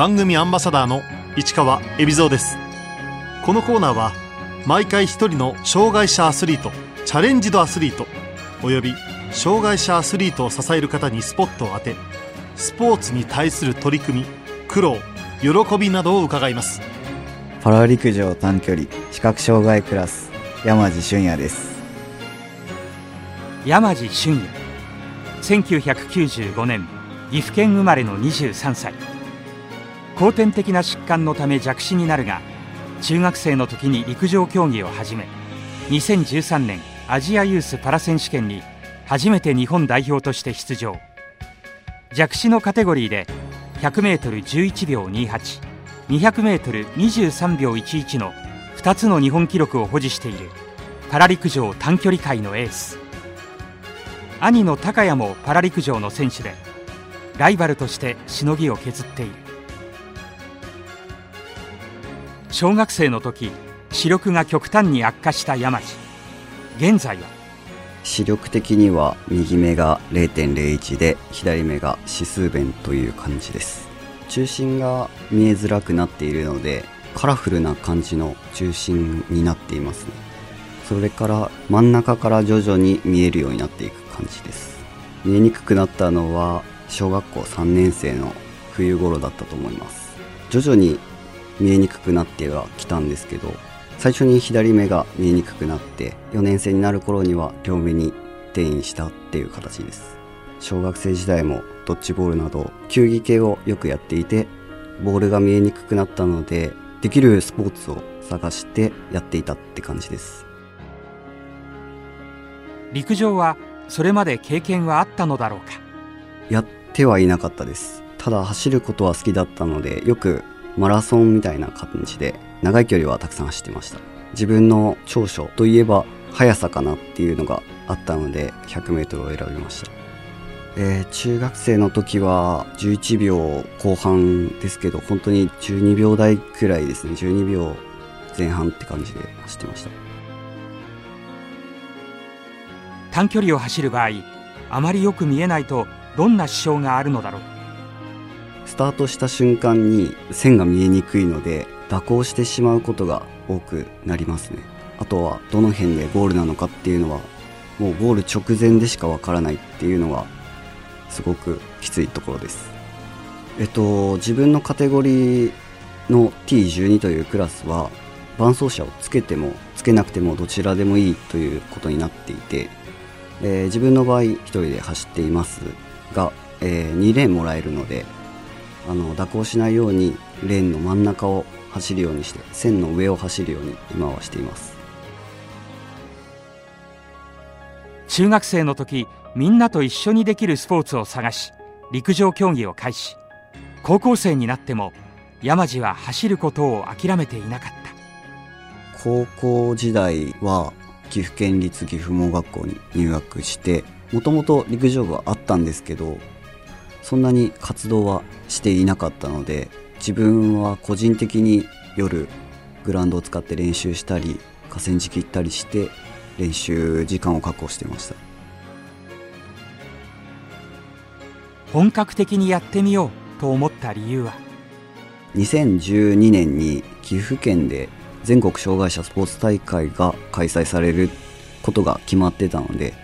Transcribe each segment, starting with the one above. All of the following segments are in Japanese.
番組アンバサダーの市川恵比蔵です。このコーナーは毎回一人の障害者アスリートチャレンジドアスリートおよび障害者アスリートを支える方にスポットを当てスポーツに対する取り組み苦労喜びなどを伺います。パラ陸上短距離視覚障害クラス山地俊也です。山地俊也。1995年岐阜県生まれの23歳後天的な疾患のため弱視になるが中学生の時に陸上競技を始め2013年アジアユースパラ選手権に初めて日本代表として出場。弱視のカテゴリーで 100m11 秒 28200m23 秒11の2つの日本記録を保持しているパラ陸上短距離界のエース。兄の高谷もパラ陸上の選手でライバルとしてしのぎを削っている。小学生の時視力が極端に悪化した山地。現在は？視力的には右目が0.01で左目が指数弁という感じです。中心が見えづらくなっているのでカラフルな感じの中心になっていますね。それから真ん中から徐々に見えるようになっていく感じです。見えにくくなったのは小学校3年生の冬頃だったと思います。徐々に見えにくくなってはきたんですけど最初に左目が見えにくくなって4年生になる頃には両目に転移したっていう形です。小学生時代もドッジボールなど球技系をよくやっていてボールが見えにくくなったのでできるスポーツを探してやっていたって感じです。陸上はそれまで経験はあったのだろうか？やってはいなかったです。ただ走ることは好きだったのでよくマラソンみたいな感じで長い距離はたくさん走ってました。自分の長所といえば速さかなっていうのがあったので 100m を選びました。えー、中学生の時は11秒後半ですけど本当に12秒台くらいですね。12秒前半って感じで走ってました。短距離を走る場合あまりよく見えないとどんな支障があるのだろう。スタートした瞬間に線が見えにくいので蛇行してしまうことが多くなりますね。あとはどの辺でゴールなのかっていうのはもうゴール直前でしかわからないっていうのがすごくきついところです。えっと自分のカテゴリーの T12 というクラスは伴走者をつけてもつけなくてもどちらでもいいということになっていて、えー、自分の場合1人で走っていますが、えー、2レーンもらえるのであの蛇行しないようにレーンの真ん中を走るようにして線の上を走るように今はしています。中学生の時みんなと一緒にできるスポーツを探し陸上競技を開始。高校生になっても山地は走ることを諦めていなかった。高校時代は岐阜県立岐阜盲学校に入学してもともと陸上部はあったんですけどそんなに活動はしていなかったので自分は個人的に夜グラウンドを使って練習したり河川敷行ったりして練習時間を確保していました。本格的にやってみようと思った理由は？2012年に岐阜県で全国障害者スポーツ大会が開催されることが決まってたので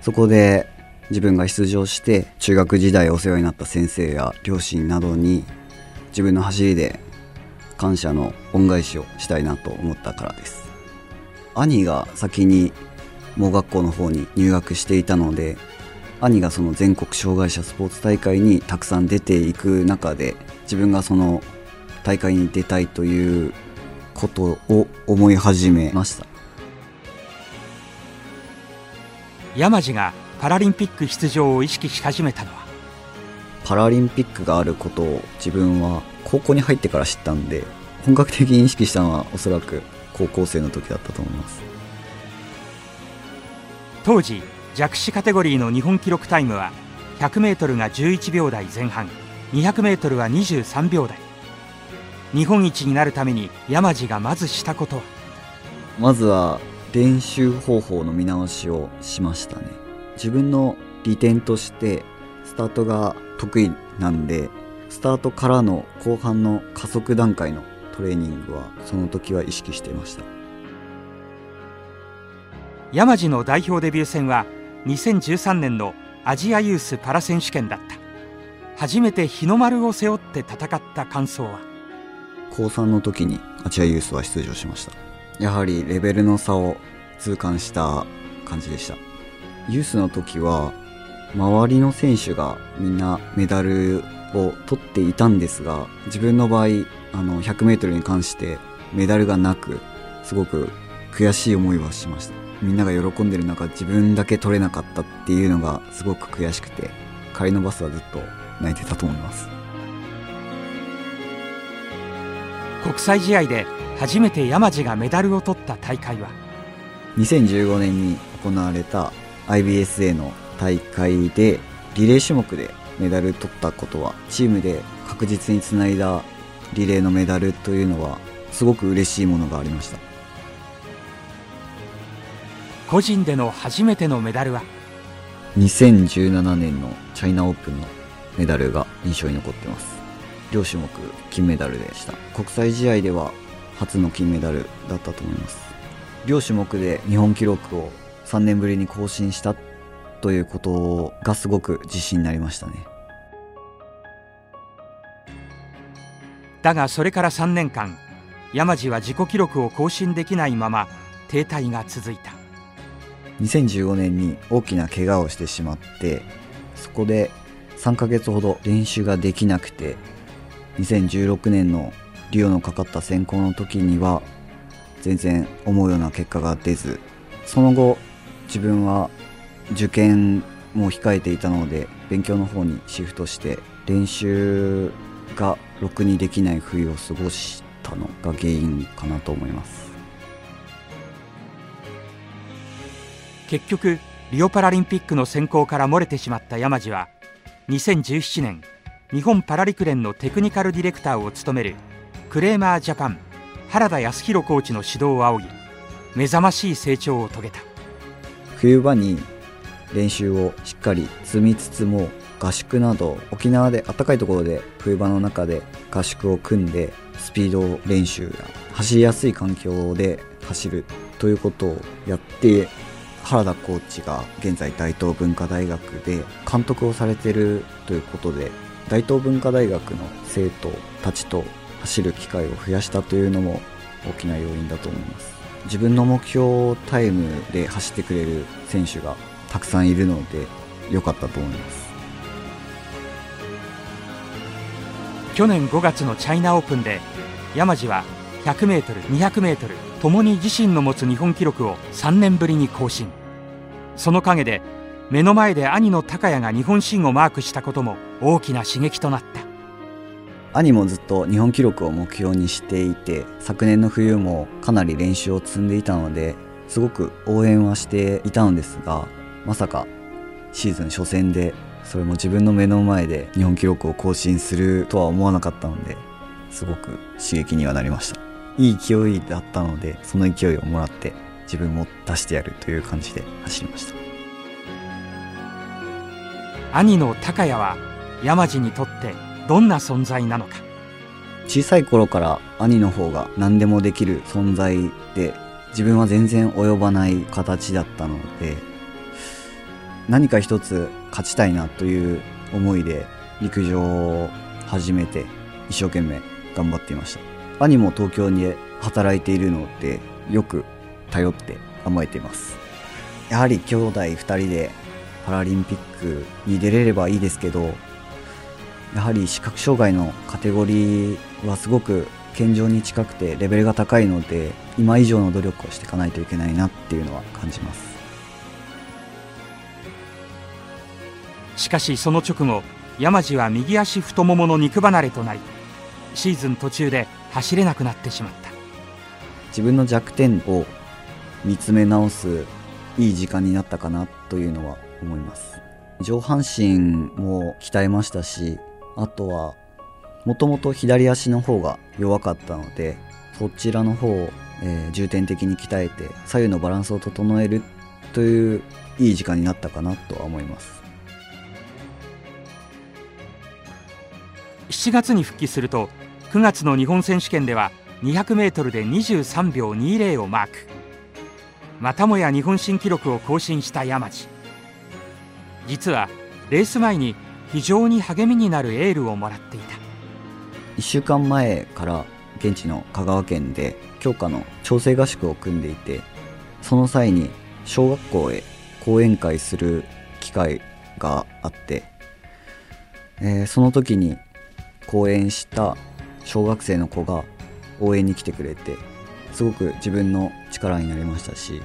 そこで自分が出場して中学時代お世話になった先生や両親などに自分の走りで感謝の恩返しをしたいなと思ったからです。兄が先に盲学校の方に入学していたので兄がその全国障害者スポーツ大会にたくさん出ていく中で自分がその大会に出たいということを思い始めました。山地がパラリンピック出場を意識し始めたのは。パラリンピックがあることを自分は高校に入ってから知ったんで本格的に意識したのはおそらく高校生の時だったと思います。当時弱視カテゴリーの日本記録タイムは 100m が11秒台前半 200m は23秒台。日本一になるために山地がまずしたことは？まずは練習方法の見直しをしましたね自分の利点としてスタートが得意なんでスタートからの後半の加速段階のトレーニングはその時は意識していました。山路の代表デビュー戦は2013年のアジアユースパラ選手権だった。初めて日の丸を背負って戦った感想は？高3の時にアジアユースは出場しました。やはりレベルの差を痛感した感じでしたユースの時は周りの選手がみんなメダルを取っていたんですが自分の場合あの 100m に関してメダルがなくすごく悔しい思いはしました。みんなが喜んでる中自分だけ取れなかったっていうのがすごく悔しくて帰りのバスはずっと泣いてたと思います。国際試合で初めて山路がメダルを取った大会は？2015年に行われた IBSA の大会でリレー種目でメダル取ったことはチームで確実につないだリレーのメダルというのはすごく嬉しいものがありました。個人での初めてのメダルは？2017年のチャイナオープンのメダルが印象に残ってます。両種目金メダルでした。国際試合では初の金メダルだったと思います。両種目で日本記録を3年ぶりに更新したということがすごく自信になりましたね。だがそれから3年間山路は自己記録を更新できないまま停滞が続いた。2015年に大きな怪我をしてしまってそこで3ヶ月ほど練習ができなくて2016年のリオのかかった選考の時には全然思うような結果が出ずその後自分は受験も控えていたので勉強の方にシフトして練習がろくにできない冬を過ごしたのが原因かなと思います。結局リオパラリンピックの選考から漏れてしまった山路は2017年日本パラ陸連のテクニカルディレクターを務めるクレーマージャパン原田康弘コーチの指導を仰ぎ目覚ましい成長を遂げた。冬場に練習をしっかり積みつつも合宿など沖縄で暖かいところで冬場の中で合宿を組んでスピード練習や走りやすい環境で走るということをやって原田コーチが現在大東文化大学で監督をされてるということで大東文化大学の生徒たちと走る機会を増やしたというのも大きな要因だと思います。自分の目標タイムで走ってくれる選手がたくさんいるので良かったと思います。去年5月のチャイナオープンで山路は 100m、200m ともに自身の持つ日本記録を3年ぶりに更新。その陰で目の前で兄の高谷が日本新をマークしたことも大きな刺激となった。兄もずっと日本記録を目標にしていて昨年の冬もかなり練習を積んでいたのですごく応援はしていたのですがまさかシーズン初戦でそれも自分の目の前で日本記録を更新するとは思わなかったのですごく刺激にはなりました。いい勢いだったのでその勢いをもらって自分も出してやるという感じで走りました。兄の高谷は山路にとってどんな存在なのか。小さい頃から兄の方が何でもできる存在で自分は全然及ばない形だったので何か一つ勝ちたいなという思いで陸上を始めて一生懸命頑張っていました。兄も東京に働いているのでよく頼って甘えています。やはり兄弟2人でパラリンピックに出れればいいですけどやはり視覚障害のカテゴリーはすごく健常に近くてレベルが高いので今以上の努力をしていかないといけないなっていうのは感じます。しかしその直後山路は右足太ももの肉離れとなりシーズン途中で走れなくなってしまった。自分の弱点を見つめ直すいい時間になったかなというのは思います。上半身も鍛えましたしあとはもともと左足の方が弱かったのでそちらの方を、えー、重点的に鍛えて左右のバランスを整えるといういい時間になったかなとは思います。7月に復帰すると9月の日本選手権では 200m で23秒20をマーク。またもや日本新記録を更新した山地。実はレース前に非常に励みになるエールをもらっていた。1週間前から現地の香川県で強化の調整合宿を組んでいてその際に小学校へ講演会する機会があって、えー、その時に講演した小学生の子が応援に来てくれてすごく自分の力になりましたし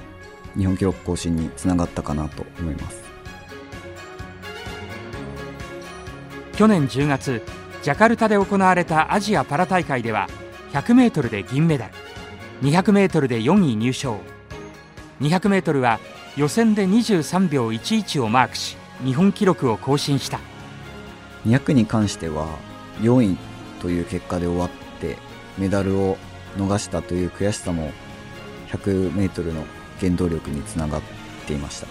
日本記録更新につながったかなと思います。去年10月ジャカルタで行われたアジアパラ大会では 100m で銀メダル 200m で4位入賞 200m は予選で23秒11をマークし日本記録を更新した。200に関しては4位という結果で終わってメダルを逃したという悔しさも 100m の原動力につながっていました。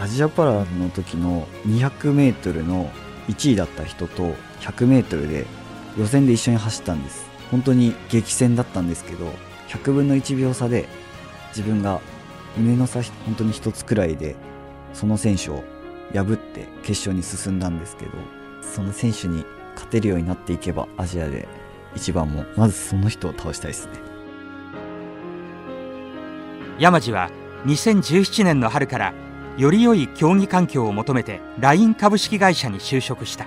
アジアパラの時の 200m の1位だった人と 100m で予選で一緒に走ったんです。本当に激戦だったんですけど100分の1秒差で自分が胸の差本当に1つくらいでその選手を破って決勝に進んだんですけどその選手に勝てるようになっていけばアジアで一番もまずその人を倒したいですね。山地は2017年の春からより良い競技環境を求めて LINE 株式会社に就職した。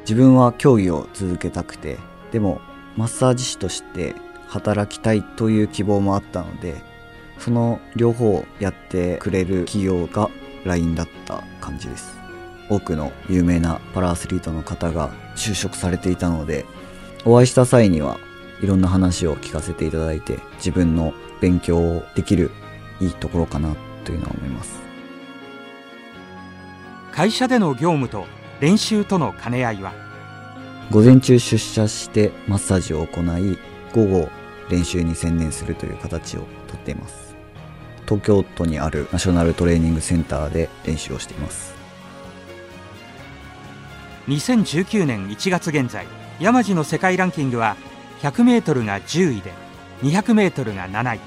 自分は競技を続けたくてでもマッサージ師として働きたいという希望もあったのでその両方をやってくれる企業が LINE だった感じです。多くの有名なパラアスリートの方が就職されていたのでお会いした際にはいろんな話を聞かせていただいて自分の勉強をできるいいところかなというのは思います。会社での業務と練習との兼ね合いは？午前中出社してマッサージを行い午後練習に専念するという形をとっています。東京都にあるナショナルトレーニングセンターで練習をしています。2019年1月現在山地の世界ランキングは 100m が10位で 200m が7位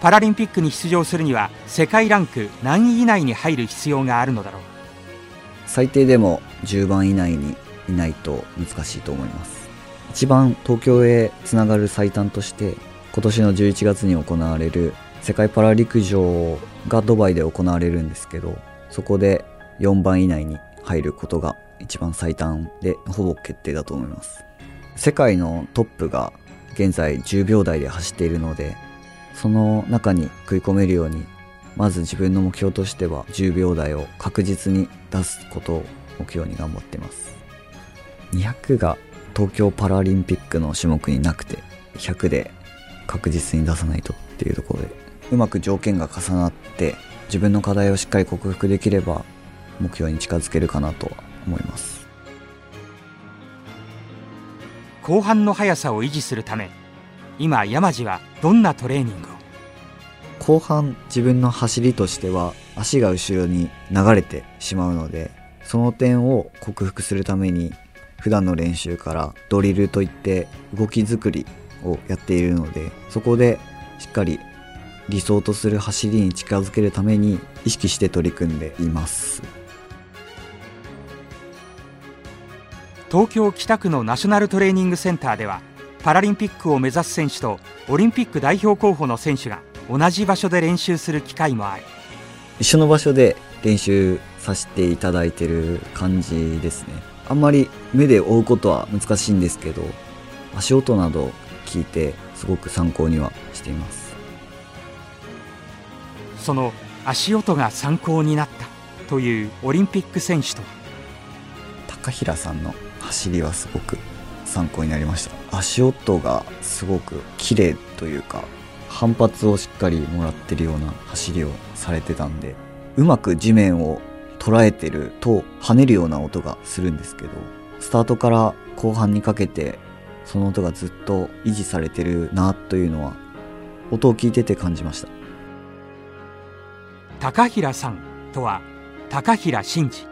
パラリンピックに出場するには世界ランク何位以内に入る必要があるのだろう最低でも10番以内にいないと難しいと思います。一番東京へつながる最短として今年の11月に行われる世界パラ陸上がドバイで行われるんですけどそこで4番以内に入ることが一番最短でほぼ決定だと思います。世界のトップが現在10秒台で走っているのでその中に食い込めるようにまず自分の目標としては10秒台を確実に出すことを目標に頑張ってます。200が東京パラリンピックの種目になくて100で確実に出さないとっていうところでうまく条件が重なって自分の課題をしっかり克服できれば目標に近づけるかなとは思います。後半の速さを維持するため今山地はどんなトレーニングを？後半自分の走りとしては足が後ろに流れてしまうのでその点を克服するために普段の練習からドリルといって動き作りをやっているのでそこでしっかり理想とする走りに近づけるために意識して取り組んでいます。東京北区のナショナルトレーニングセンターではパラリンピックを目指す選手とオリンピック代表候補の選手が同じ場所で練習する機会もある。一緒の場所で練習させていただいてる感じですね。あんまり目で追うことは難しいんですけど足音など聞いてすごく参考にはしています。その足音が参考になったというオリンピック選手とは？高平さんの走りはすごく参考になりました。足音がすごく綺麗というか反発をしっかりもらってるような走りをされてたんでうまく地面を捉えてると跳ねるような音がするんですけどスタートから後半にかけてその音がずっと維持されてるなというのは音を聞いてて感じました。高平さんとは高平慎士。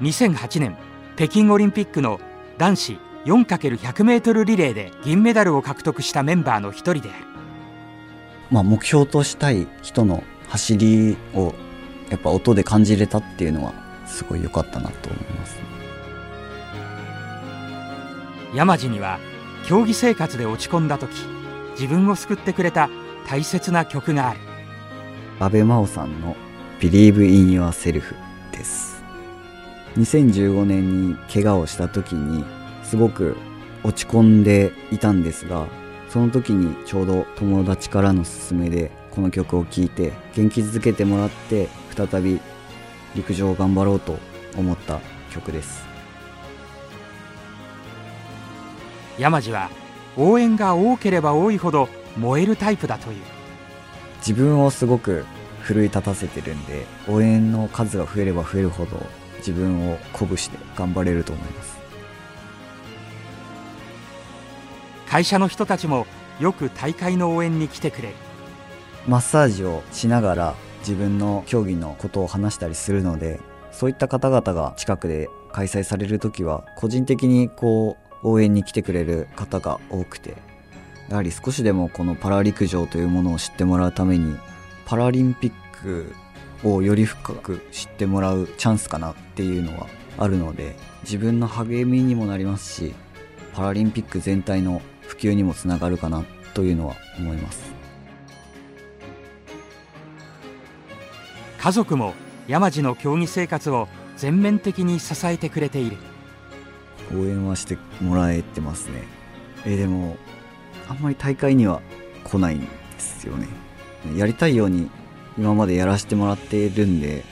2008年北京オリンピックの男子 4×100m リレーで銀メダルを獲得したメンバーの一人である。まあ、目標としたい人の走りをやっぱ音で感じれたっていうのはすごい良かったなと思います。山路には競技生活で落ち込んだ時自分を救ってくれた大切な曲がある。阿部真央さんの「Believe in Yourself」です。2015年に怪我をした時にすごく落ち込んでいたんですがその時にちょうど友達からの勧めでこの曲を聴いて元気づけてもらって再び陸上を頑張ろうと思った曲です。山路は応援が多ければ多いほど燃えるタイプだという。自分をすごく奮い立たせてるんで応援の数が増えれば増えるほど自分を鼓舞して頑張れると思います会社の人たちもよく大会の応援に来てくれる。マッサージをしながら自分の競技のことを話したりするのでそういった方々が近くで開催される時は個人的にこう応援に来てくれる方が多くてやはり少しでもこのパラ陸上というものを知ってもらうためにパラリンピックをより深く知ってもらうチャンスかなっていうのはあるので自分の励みにもなりますしパラリンピック全体の普及にもつながるかなというのは思います。家族も山路の競技生活を全面的に支えてくれている。応援はしてもらえてますね。えでもあんまり大会には来ないんですよね。やりたいように今までやらせてもらっているんで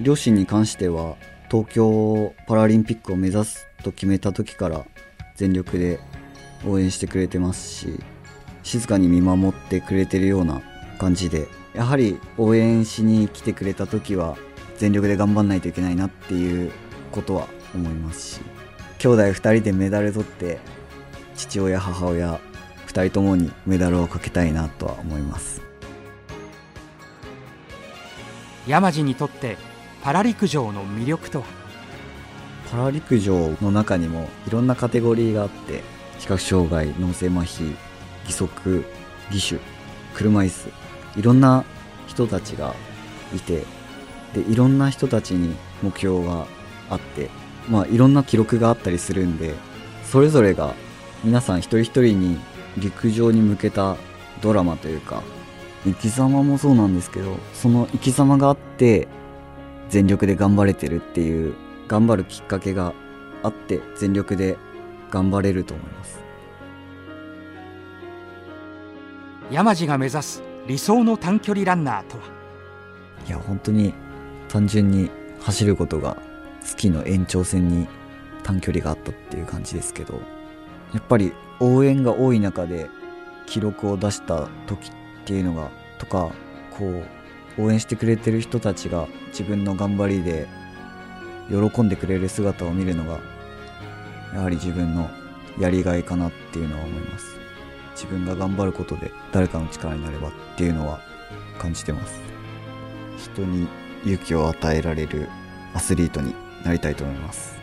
両親に関しては東京パラリンピックを目指すと決めた時から全力で応援してくれてますし静かに見守ってくれてるような感じでやはり応援しに来てくれた時は全力で頑張んないといけないなっていうことは思いますし兄弟2人でメダル取って父親母親2人ともにメダルをかけたいなとは思います。山路にとってパラ陸上の魅力とは？パラ陸上の中にもいろんなカテゴリーがあって視覚障害脳性麻痺義足義手車椅子いろんな人たちがいてでいろんな人たちに目標があってまあいろんな記録があったりするんでそれぞれが皆さん一人一人に陸上に向けたドラマというか生き様もそうなんですけどその生き様があって全力で頑張れてるっていう頑張るきっかけがあって全力で頑張れると思います。山路が目指す理想の短距離ランナーとは？いや本当に単純に走ることが好きの延長線に短距離があったっていう感じですけどやっぱり応援が多い中で記録を出した時っていうのがとかこう応援してくれてる人たちが自分の頑張りで喜んでくれる姿を見るのがやはり自分のやりがいかなっていうのは思います。自分が頑張ることで誰かの力になればっていうのは感じてます。人に勇気を与えられるアスリートになりたいと思います。